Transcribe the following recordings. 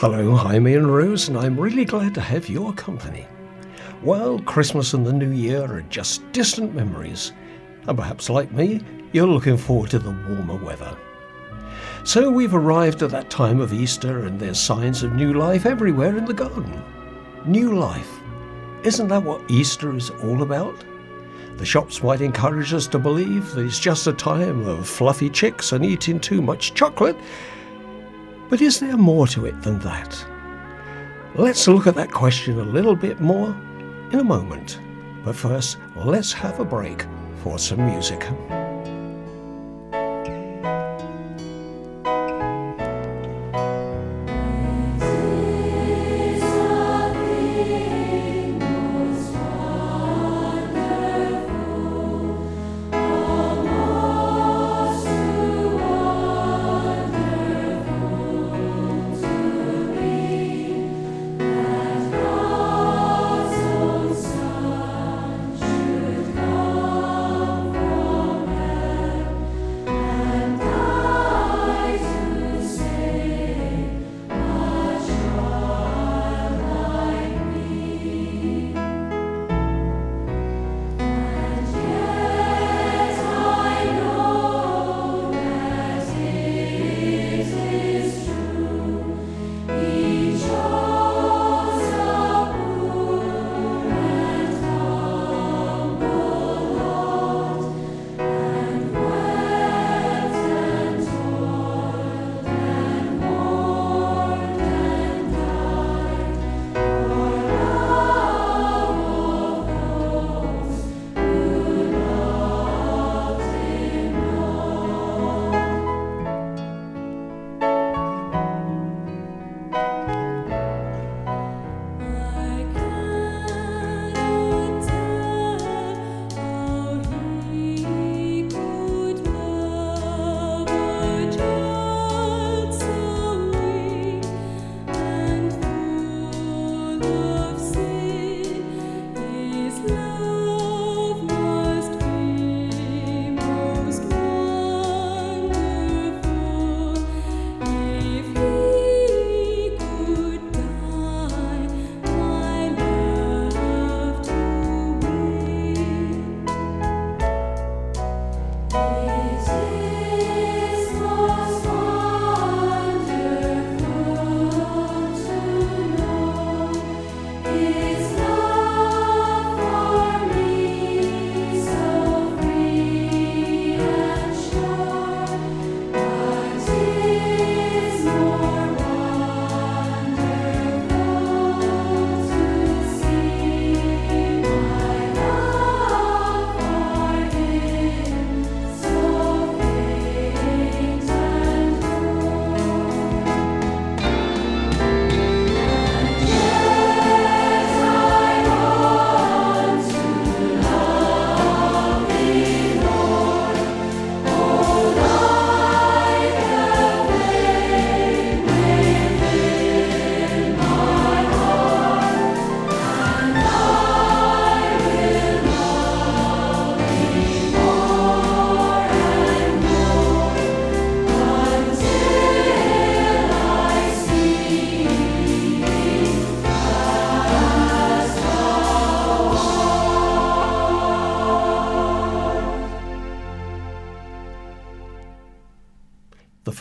Hello, I'm Ian Rose, and I'm really glad to have your company. Well, Christmas and the New Year are just distant memories, and perhaps like me, you're looking forward to the warmer weather. So we've arrived at that time of Easter, and there's signs of new life everywhere in the garden. New life. Isn't that what Easter is all about? The shops might encourage us to believe that it's just a time of fluffy chicks and eating too much chocolate, but is there more to it than that? Let's look at that question a little bit more in a moment. But first, let's have a break for some music. Jesus.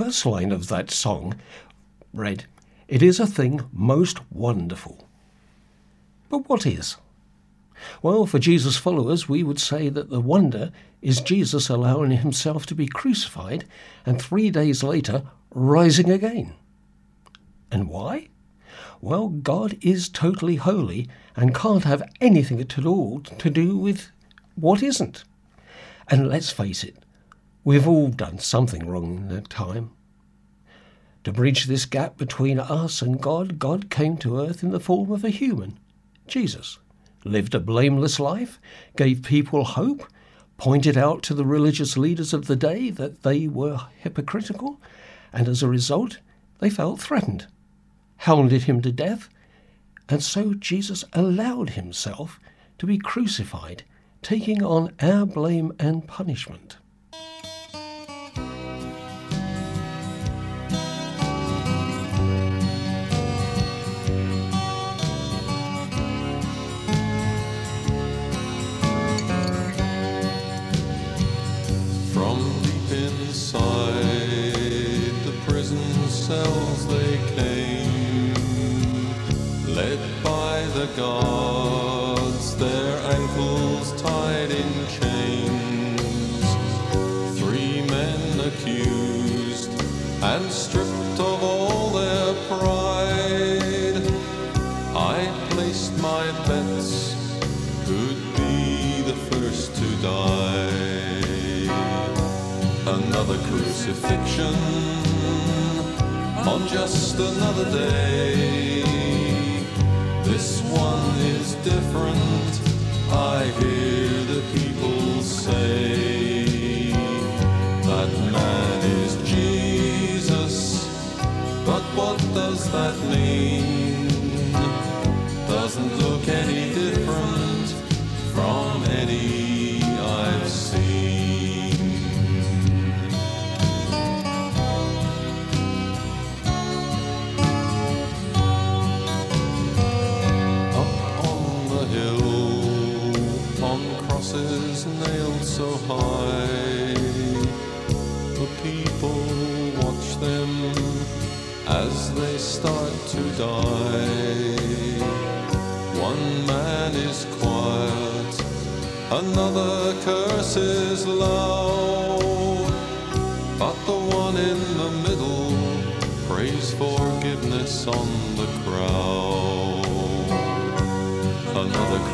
First line of that song read, It is a thing most wonderful. But what is? Well, for Jesus' followers, we would say that the wonder is Jesus allowing himself to be crucified and three days later rising again. And why? Well, God is totally holy and can't have anything at all to do with what isn't. And let's face it, we've all done something wrong in that time. To bridge this gap between us and God, God came to earth in the form of a human, Jesus, lived a blameless life, gave people hope, pointed out to the religious leaders of the day that they were hypocritical, and as a result, they felt threatened, hounded him to death, and so Jesus allowed himself to be crucified, taking on our blame and punishment.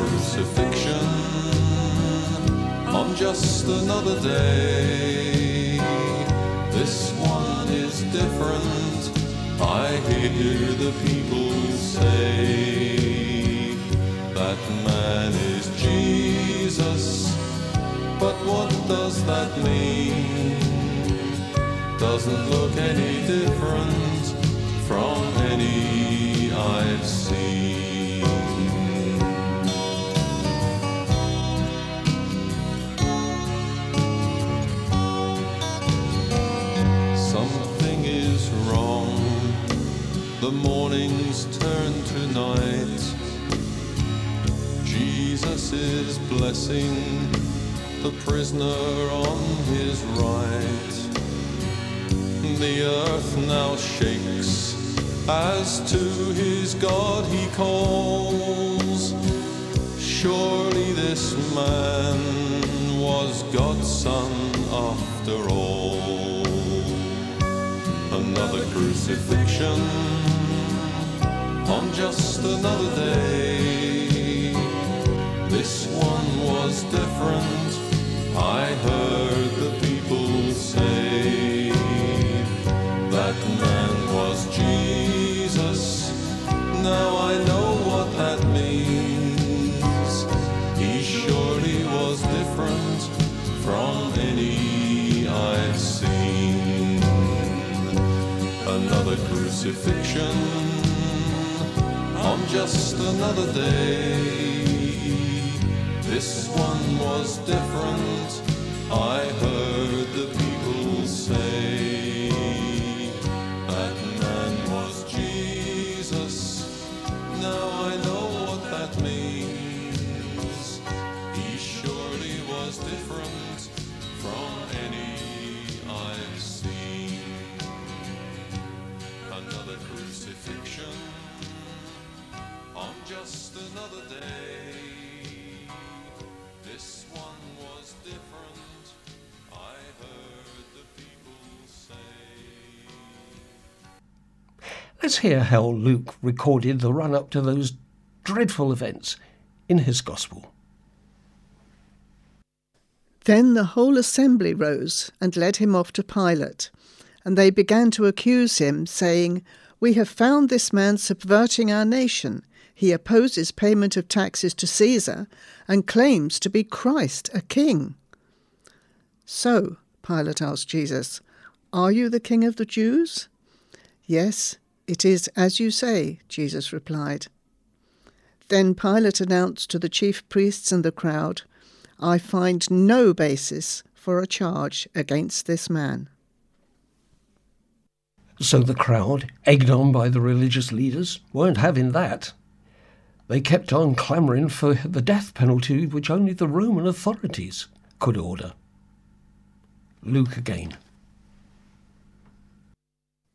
Crucifixion on just another day. This one is different, I hear the people say. That man is Jesus, but what does that mean? Doesn't look any different from any I've seen. The morning's turned to night. Jesus is blessing the prisoner on his right. The earth now shakes as to his God he calls. Surely this man was God's son after all. Another crucifixion on just another day. This one was different, I heard the people say. That man was Jesus, now I know what that means. He surely was different from any I've seen. Another crucifixion on just another day. This one was different, I heard the just another day. This one was different, I heard the people say. Let's hear how Luke recorded the run up to those dreadful events in his Gospel. Then the whole assembly rose and led him off to Pilate. And they began to accuse him, saying, We have found this man subverting our nation. He opposes payment of taxes to Caesar and claims to be Christ, a king. So, Pilate asked Jesus, Are you the king of the Jews? Yes, it is as you say, Jesus replied. Then Pilate announced to the chief priests and the crowd, I find no basis for a charge against this man. So the crowd, egged on by the religious leaders, weren't having that. They kept on clamouring for the death penalty which only the Roman authorities could order. Luke again.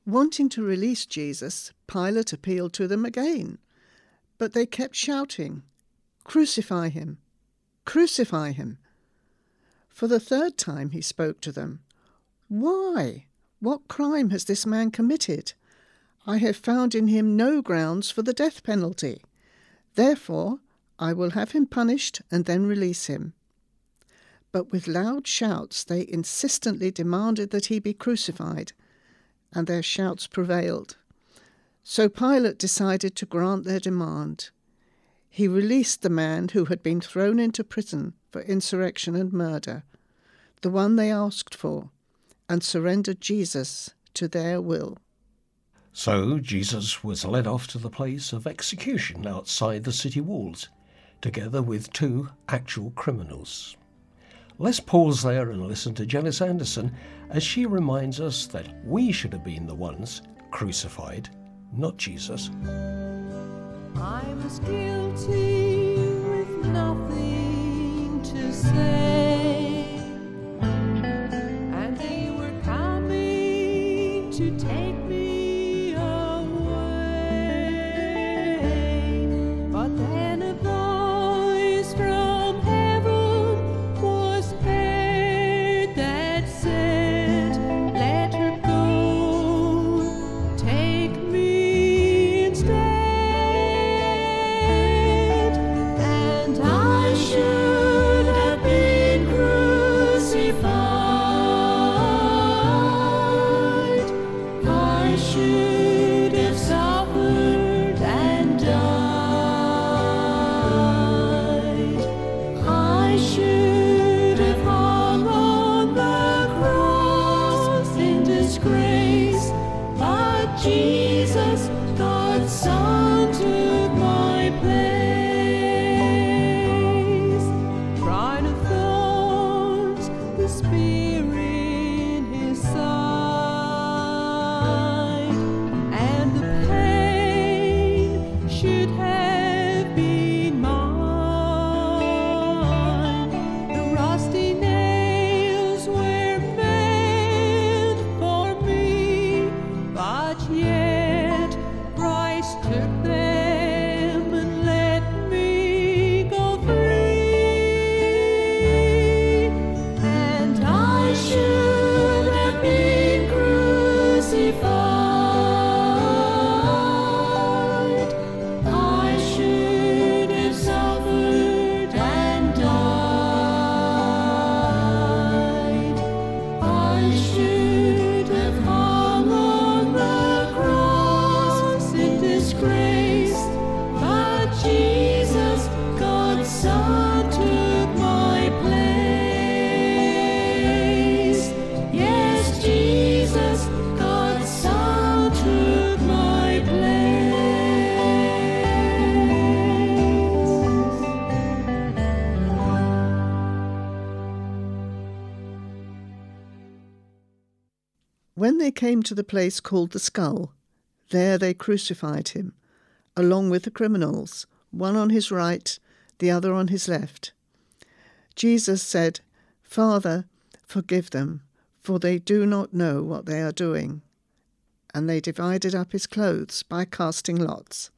Wanting to release Jesus, Pilate appealed to them again. But they kept shouting, Crucify him! Crucify him! For the third time he spoke to them. Why? What crime has this man committed? I have found in him no grounds for the death penalty. Therefore, I will have him punished and then release him. But with loud shouts they insistently demanded that he be crucified, and their shouts prevailed. So Pilate decided to grant their demand. He released the man who had been thrown into prison for insurrection and murder, the one they asked for, and surrendered Jesus to their will. So Jesus was led off to the place of execution outside the city walls, together with two actual criminals. Let's pause there and listen to Janice Anderson as she reminds us that we should have been the ones crucified not Jesus. I was guilty with nothing to say, Jesus, came to the place called the skull, there they crucified him, along with the criminals, one on his right, the other on his left. Jesus said, Father, forgive them, for they do not know what they are doing. And they divided up his clothes by casting lots.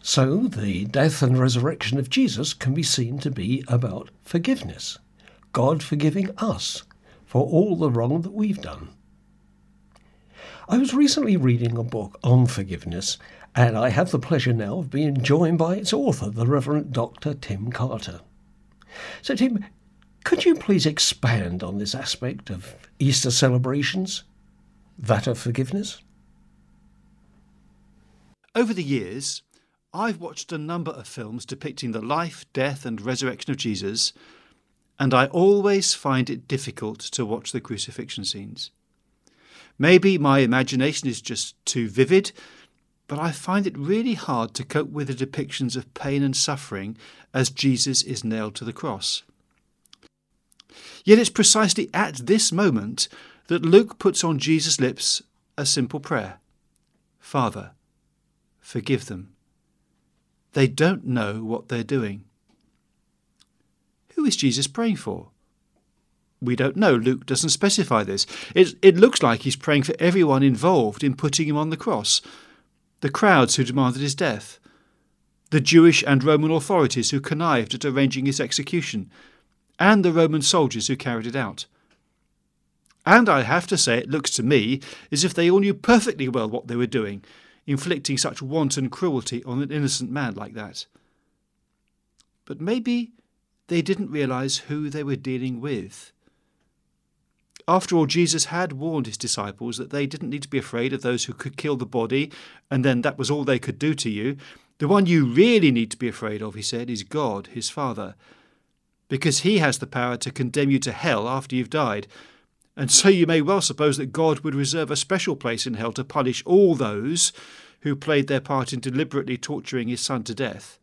So, the death and resurrection of Jesus can be seen to be about forgiveness. God forgiving us for all the wrong that we've done. I was recently reading a book on forgiveness, and I have the pleasure now of being joined by its author, the Reverend Dr. Tim Carter. So, Tim, could you please expand on this aspect of Easter celebrations, that of forgiveness? Over the years, I've watched a number of films depicting the life, death, and resurrection of Jesus, and I always find it difficult to watch the crucifixion scenes. Maybe my imagination is just too vivid, but I find it really hard to cope with the depictions of pain and suffering as Jesus is nailed to the cross. Yet it's precisely at this moment that Luke puts on Jesus' lips a simple prayer Father, forgive them. They don't know what they're doing. Who is Jesus praying for? We don't know. Luke doesn't specify this. It, it looks like he's praying for everyone involved in putting him on the cross the crowds who demanded his death, the Jewish and Roman authorities who connived at arranging his execution, and the Roman soldiers who carried it out. And I have to say, it looks to me as if they all knew perfectly well what they were doing, inflicting such wanton cruelty on an innocent man like that. But maybe they didn't realize who they were dealing with. After all, Jesus had warned his disciples that they didn't need to be afraid of those who could kill the body, and then that was all they could do to you. The one you really need to be afraid of, he said, is God, his Father, because he has the power to condemn you to hell after you've died. And so you may well suppose that God would reserve a special place in hell to punish all those who played their part in deliberately torturing his son to death.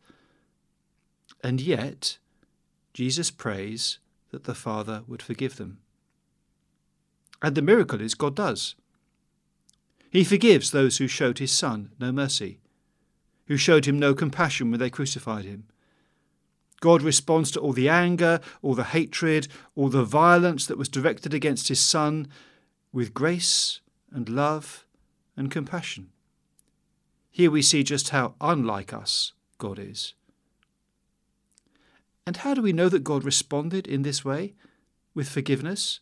And yet, Jesus prays that the Father would forgive them. And the miracle is God does. He forgives those who showed his Son no mercy, who showed him no compassion when they crucified him. God responds to all the anger, all the hatred, all the violence that was directed against his Son with grace and love and compassion. Here we see just how unlike us God is. And how do we know that God responded in this way, with forgiveness?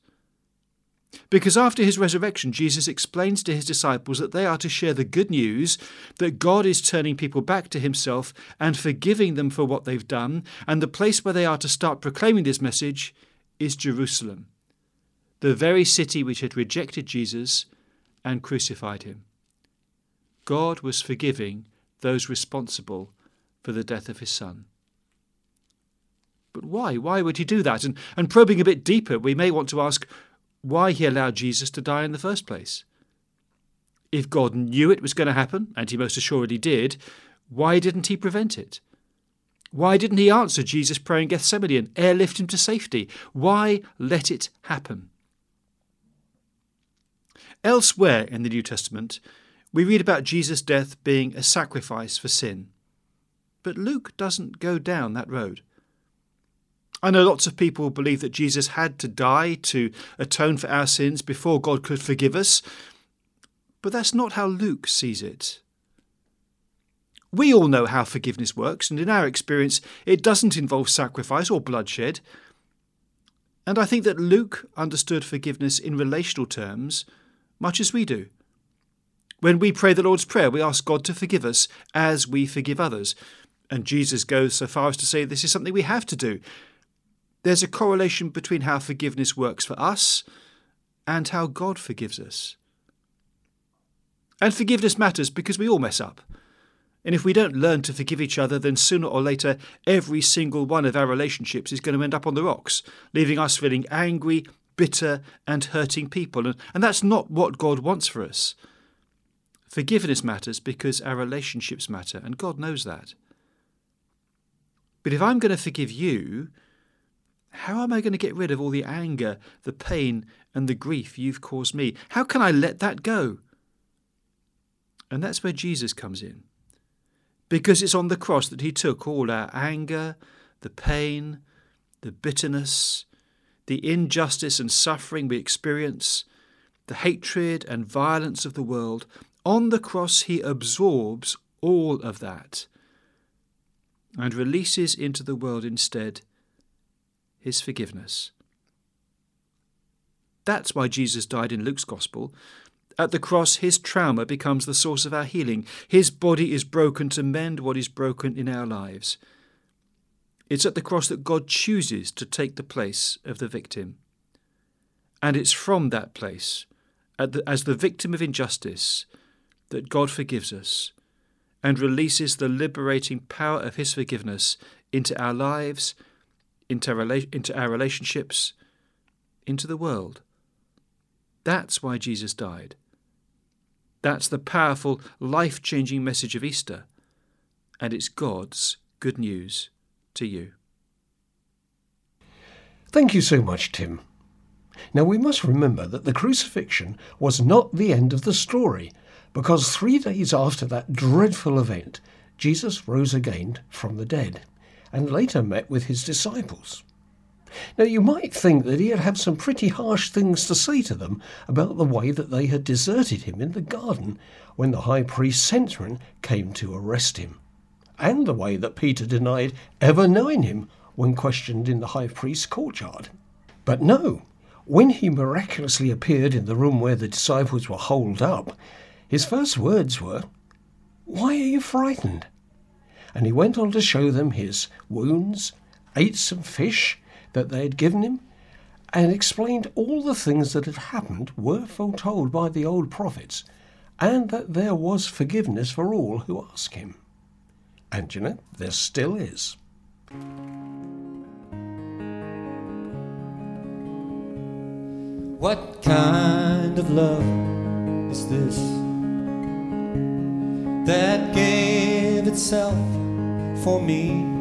Because after his resurrection, Jesus explains to his disciples that they are to share the good news that God is turning people back to himself and forgiving them for what they've done, and the place where they are to start proclaiming this message is Jerusalem, the very city which had rejected Jesus and crucified him. God was forgiving those responsible for the death of his son. But why? Why would he do that? And, and probing a bit deeper, we may want to ask why he allowed Jesus to die in the first place. If God knew it was going to happen, and he most assuredly did, why didn't he prevent it? Why didn't he answer Jesus' prayer in Gethsemane and airlift him to safety? Why let it happen? Elsewhere in the New Testament, we read about Jesus' death being a sacrifice for sin. But Luke doesn't go down that road. I know lots of people believe that Jesus had to die to atone for our sins before God could forgive us, but that's not how Luke sees it. We all know how forgiveness works, and in our experience, it doesn't involve sacrifice or bloodshed. And I think that Luke understood forgiveness in relational terms much as we do. When we pray the Lord's Prayer, we ask God to forgive us as we forgive others. And Jesus goes so far as to say this is something we have to do there's a correlation between how forgiveness works for us and how God forgives us. And forgiveness matters because we all mess up. And if we don't learn to forgive each other, then sooner or later, every single one of our relationships is going to end up on the rocks, leaving us feeling angry, bitter, and hurting people. And, and that's not what God wants for us. Forgiveness matters because our relationships matter, and God knows that. But if I'm going to forgive you, how am I going to get rid of all the anger, the pain, and the grief you've caused me? How can I let that go? And that's where Jesus comes in. Because it's on the cross that he took all our anger, the pain, the bitterness, the injustice and suffering we experience, the hatred and violence of the world. On the cross, he absorbs all of that and releases into the world instead his forgiveness. That's why Jesus died in Luke's Gospel. At the cross, his trauma becomes the source of our healing. His body is broken to mend what is broken in our lives. It's at the cross that God chooses to take the place of the victim. And it's from that place, as the victim of injustice, that God forgives us and releases the liberating power of his forgiveness into our lives into, rela- into our relationships, into the world. That's why Jesus died. That's the powerful, life changing message of Easter. And it's God's good news to you. Thank you so much, Tim. Now we must remember that the crucifixion was not the end of the story, because three days after that dreadful event, Jesus rose again from the dead and later met with his disciples. Now, you might think that he'd have some pretty harsh things to say to them about the way that they had deserted him in the garden when the high priest Centurion came to arrest him. and the way that Peter denied ever knowing him when questioned in the high priest's courtyard. But no, when he miraculously appeared in the room where the disciples were holed up, his first words were, Why are you frightened? And he went on to show them his wounds, ate some fish that they had given him, and explained all the things that had happened were foretold by the old prophets, and that there was forgiveness for all who ask him. And you know, there still is. What kind of love is this that gave itself for me?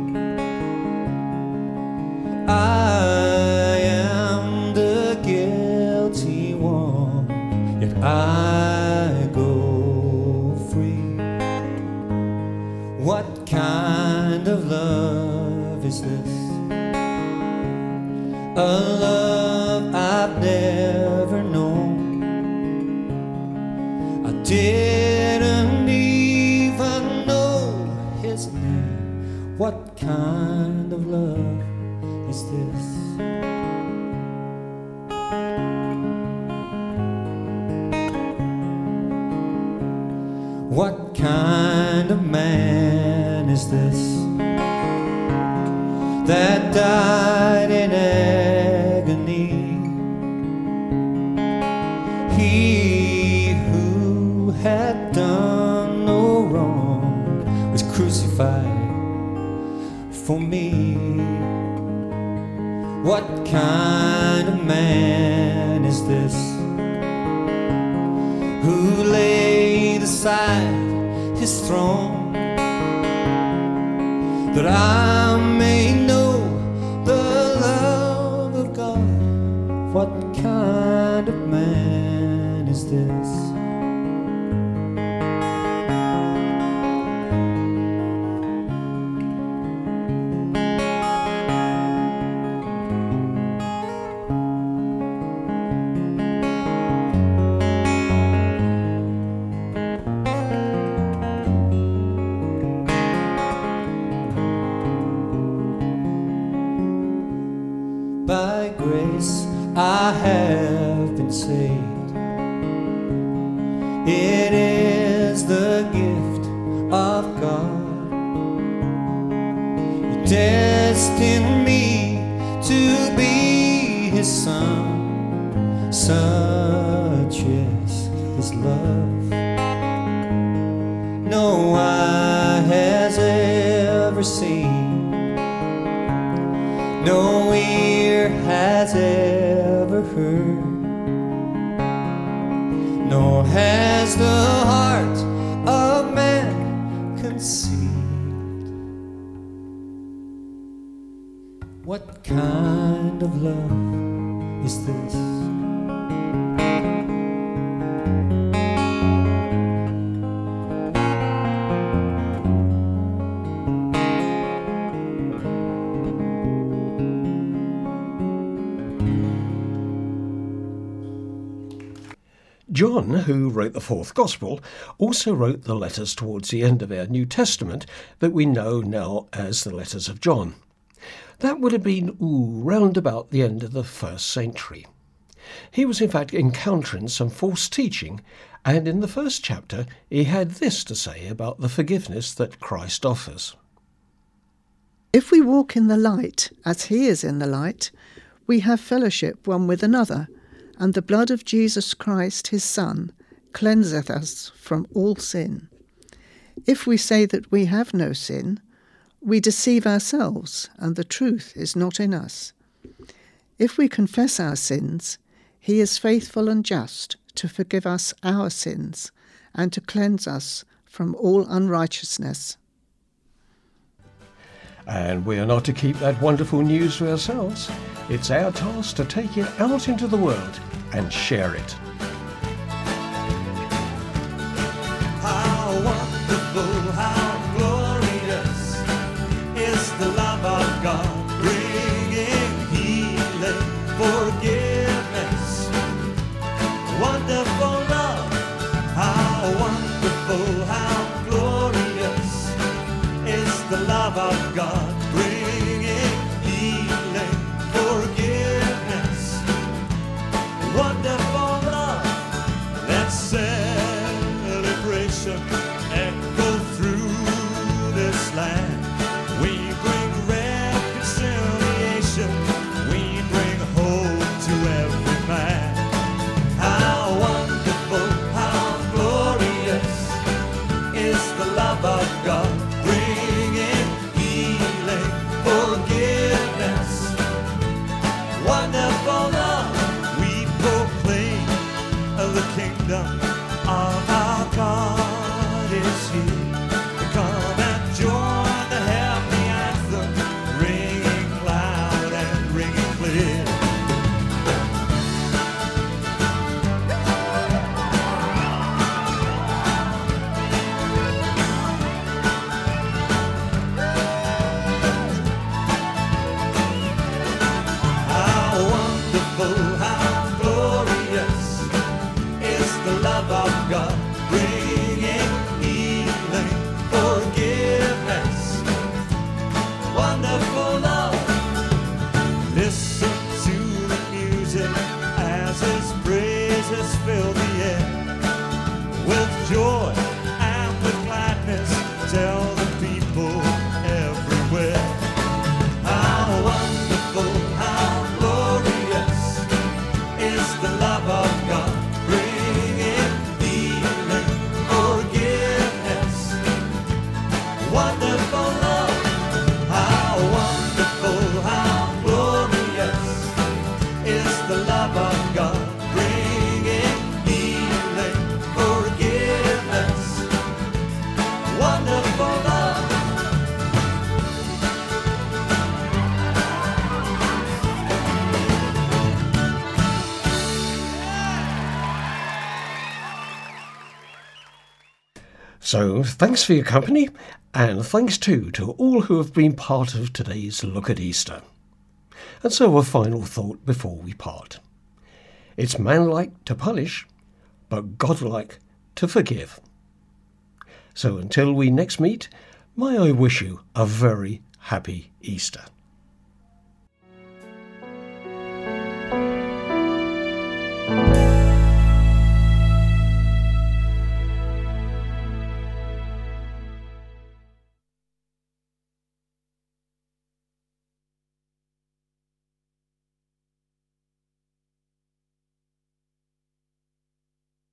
Had done no wrong was crucified for me. What kind of man is this who laid aside his throne that I may know the love of God? What kind of man is this? By grace I have been saved. It is the gift of God. He destined me to be His Son, such is His love. No eye has ever seen. No love is this? John, who wrote the fourth Gospel, also wrote the letters towards the end of our New Testament that we know now as the letters of John. That would have been ooh, round about the end of the first century. He was in fact encountering some false teaching, and in the first chapter he had this to say about the forgiveness that Christ offers. If we walk in the light, as he is in the light, we have fellowship one with another, and the blood of Jesus Christ, his Son, cleanseth us from all sin. If we say that we have no sin, we deceive ourselves, and the truth is not in us. If we confess our sins, he is faithful and just to forgive us our sins and to cleanse us from all unrighteousness. And we are not to keep that wonderful news to ourselves. It's our task to take it out into the world and share it. So thanks for your company, and thanks too to all who have been part of today's Look at Easter. And so a final thought before we part. It's manlike to punish, but godlike to forgive. So until we next meet, may I wish you a very happy Easter.